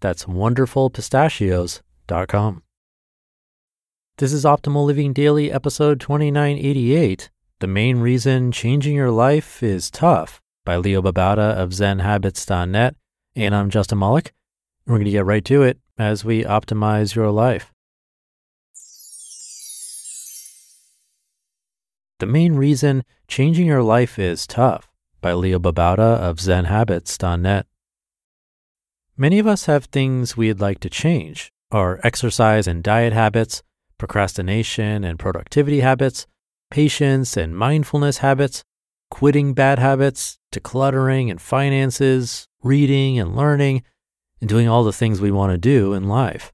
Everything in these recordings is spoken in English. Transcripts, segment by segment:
That's wonderfulpistachios.com. This is Optimal Living Daily, episode 2988 The Main Reason Changing Your Life is Tough by Leo Babauta of ZenHabits.net. And I'm Justin Malik. We're going to get right to it as we optimize your life. The main reason changing your life is tough by Leo Babauta of ZenHabits.net. Many of us have things we'd like to change our exercise and diet habits, procrastination and productivity habits, patience and mindfulness habits, quitting bad habits, decluttering and finances, reading and learning, and doing all the things we want to do in life.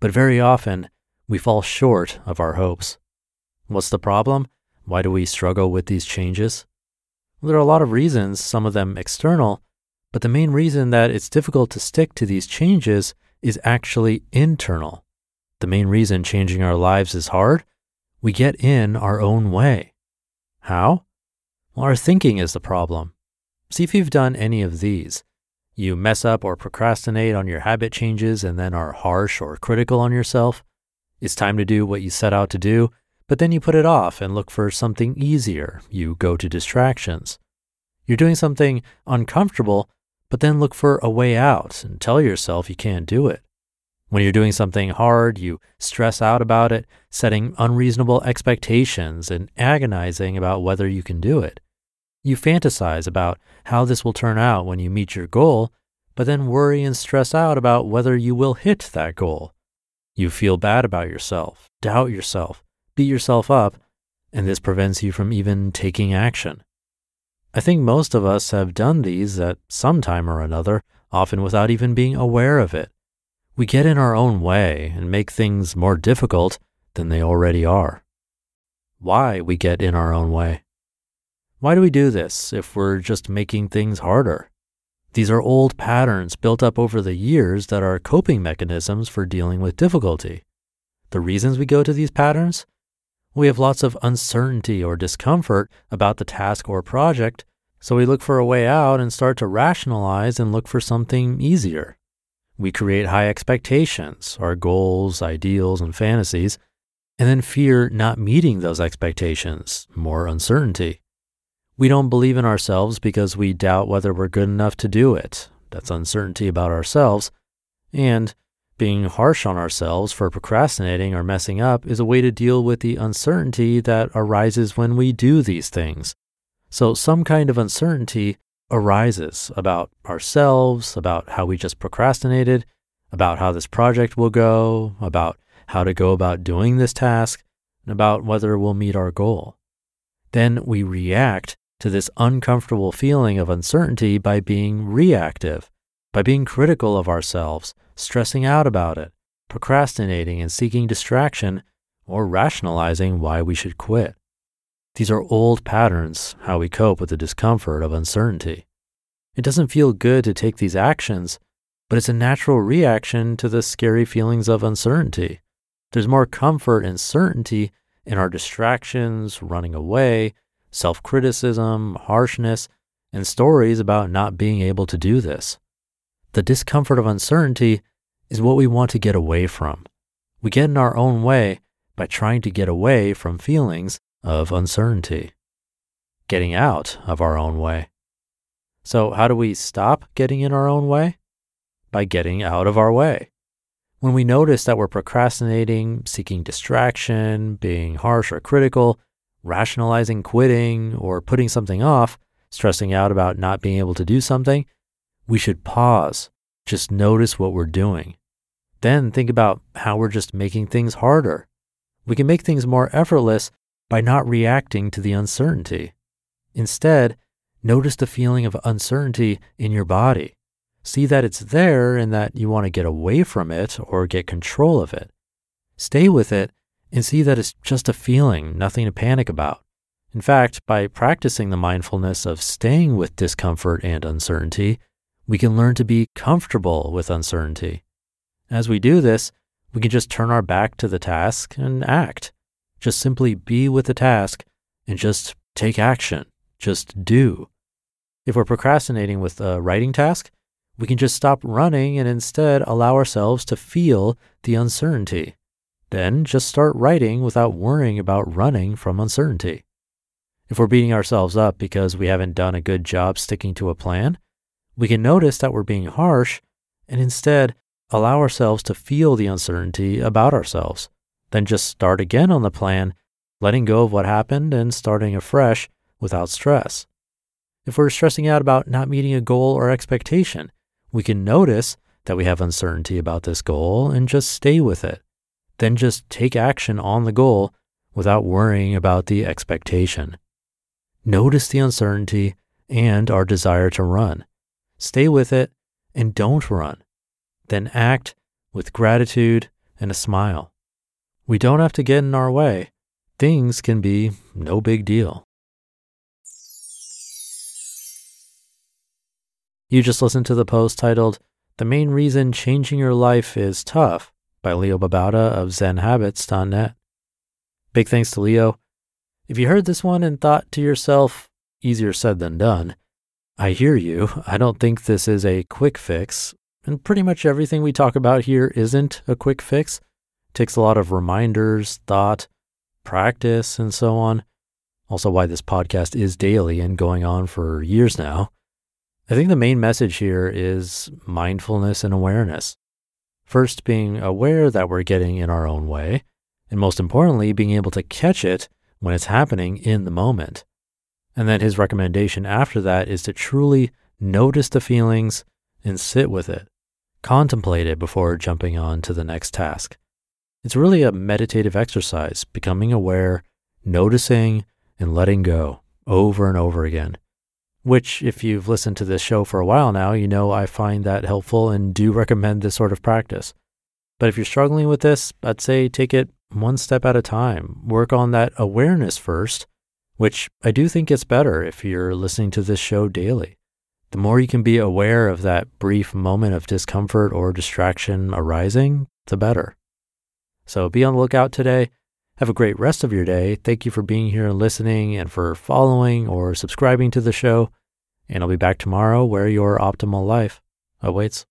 But very often, we fall short of our hopes. What's the problem? Why do we struggle with these changes? There are a lot of reasons, some of them external, but the main reason that it's difficult to stick to these changes is actually internal. The main reason changing our lives is hard, we get in our own way. How? Well, our thinking is the problem. See if you've done any of these. You mess up or procrastinate on your habit changes and then are harsh or critical on yourself. It's time to do what you set out to do, but then you put it off and look for something easier. You go to distractions. You're doing something uncomfortable, but then look for a way out and tell yourself you can't do it. When you're doing something hard, you stress out about it, setting unreasonable expectations and agonizing about whether you can do it. You fantasize about how this will turn out when you meet your goal, but then worry and stress out about whether you will hit that goal. You feel bad about yourself, doubt yourself, beat yourself up, and this prevents you from even taking action. I think most of us have done these at some time or another, often without even being aware of it. We get in our own way and make things more difficult than they already are. Why we get in our own way? Why do we do this if we're just making things harder? These are old patterns built up over the years that are coping mechanisms for dealing with difficulty. The reasons we go to these patterns? We have lots of uncertainty or discomfort about the task or project, so we look for a way out and start to rationalize and look for something easier. We create high expectations, our goals, ideals, and fantasies, and then fear not meeting those expectations, more uncertainty. We don't believe in ourselves because we doubt whether we're good enough to do it. That's uncertainty about ourselves. And being harsh on ourselves for procrastinating or messing up is a way to deal with the uncertainty that arises when we do these things. So, some kind of uncertainty arises about ourselves, about how we just procrastinated, about how this project will go, about how to go about doing this task, and about whether we'll meet our goal. Then we react to this uncomfortable feeling of uncertainty by being reactive, by being critical of ourselves, stressing out about it, procrastinating and seeking distraction, or rationalizing why we should quit. These are old patterns, how we cope with the discomfort of uncertainty. It doesn't feel good to take these actions, but it's a natural reaction to the scary feelings of uncertainty. There's more comfort and certainty in our distractions, running away, self criticism, harshness, and stories about not being able to do this. The discomfort of uncertainty is what we want to get away from. We get in our own way by trying to get away from feelings of uncertainty, getting out of our own way. So, how do we stop getting in our own way? By getting out of our way. When we notice that we're procrastinating, seeking distraction, being harsh or critical, rationalizing quitting or putting something off, stressing out about not being able to do something, we should pause, just notice what we're doing. Then think about how we're just making things harder. We can make things more effortless by not reacting to the uncertainty. Instead, notice the feeling of uncertainty in your body. See that it's there and that you want to get away from it or get control of it. Stay with it and see that it's just a feeling, nothing to panic about. In fact, by practicing the mindfulness of staying with discomfort and uncertainty, we can learn to be comfortable with uncertainty. As we do this, we can just turn our back to the task and act. Just simply be with the task and just take action. Just do. If we're procrastinating with a writing task, we can just stop running and instead allow ourselves to feel the uncertainty. Then just start writing without worrying about running from uncertainty. If we're beating ourselves up because we haven't done a good job sticking to a plan, we can notice that we're being harsh and instead allow ourselves to feel the uncertainty about ourselves. Then just start again on the plan, letting go of what happened and starting afresh without stress. If we're stressing out about not meeting a goal or expectation, we can notice that we have uncertainty about this goal and just stay with it. Then just take action on the goal without worrying about the expectation. Notice the uncertainty and our desire to run. Stay with it and don't run. Then act with gratitude and a smile. We don't have to get in our way. Things can be no big deal. You just listened to the post titled, The Main Reason Changing Your Life is Tough by Leo Babauta of ZenHabits.net. Big thanks to Leo. If you heard this one and thought to yourself, easier said than done, I hear you. I don't think this is a quick fix. And pretty much everything we talk about here isn't a quick fix. It takes a lot of reminders, thought, practice, and so on. Also, why this podcast is daily and going on for years now. I think the main message here is mindfulness and awareness. First, being aware that we're getting in our own way, and most importantly, being able to catch it when it's happening in the moment. And then his recommendation after that is to truly notice the feelings and sit with it. Contemplate it before jumping on to the next task. It's really a meditative exercise, becoming aware, noticing, and letting go over and over again which, if you've listened to this show for a while now, you know I find that helpful and do recommend this sort of practice. But if you're struggling with this, I'd say take it one step at a time. Work on that awareness first, which I do think gets better if you're listening to this show daily. The more you can be aware of that brief moment of discomfort or distraction arising, the better. So be on the lookout today have a great rest of your day. Thank you for being here and listening and for following or subscribing to the show. And I'll be back tomorrow where your optimal life awaits.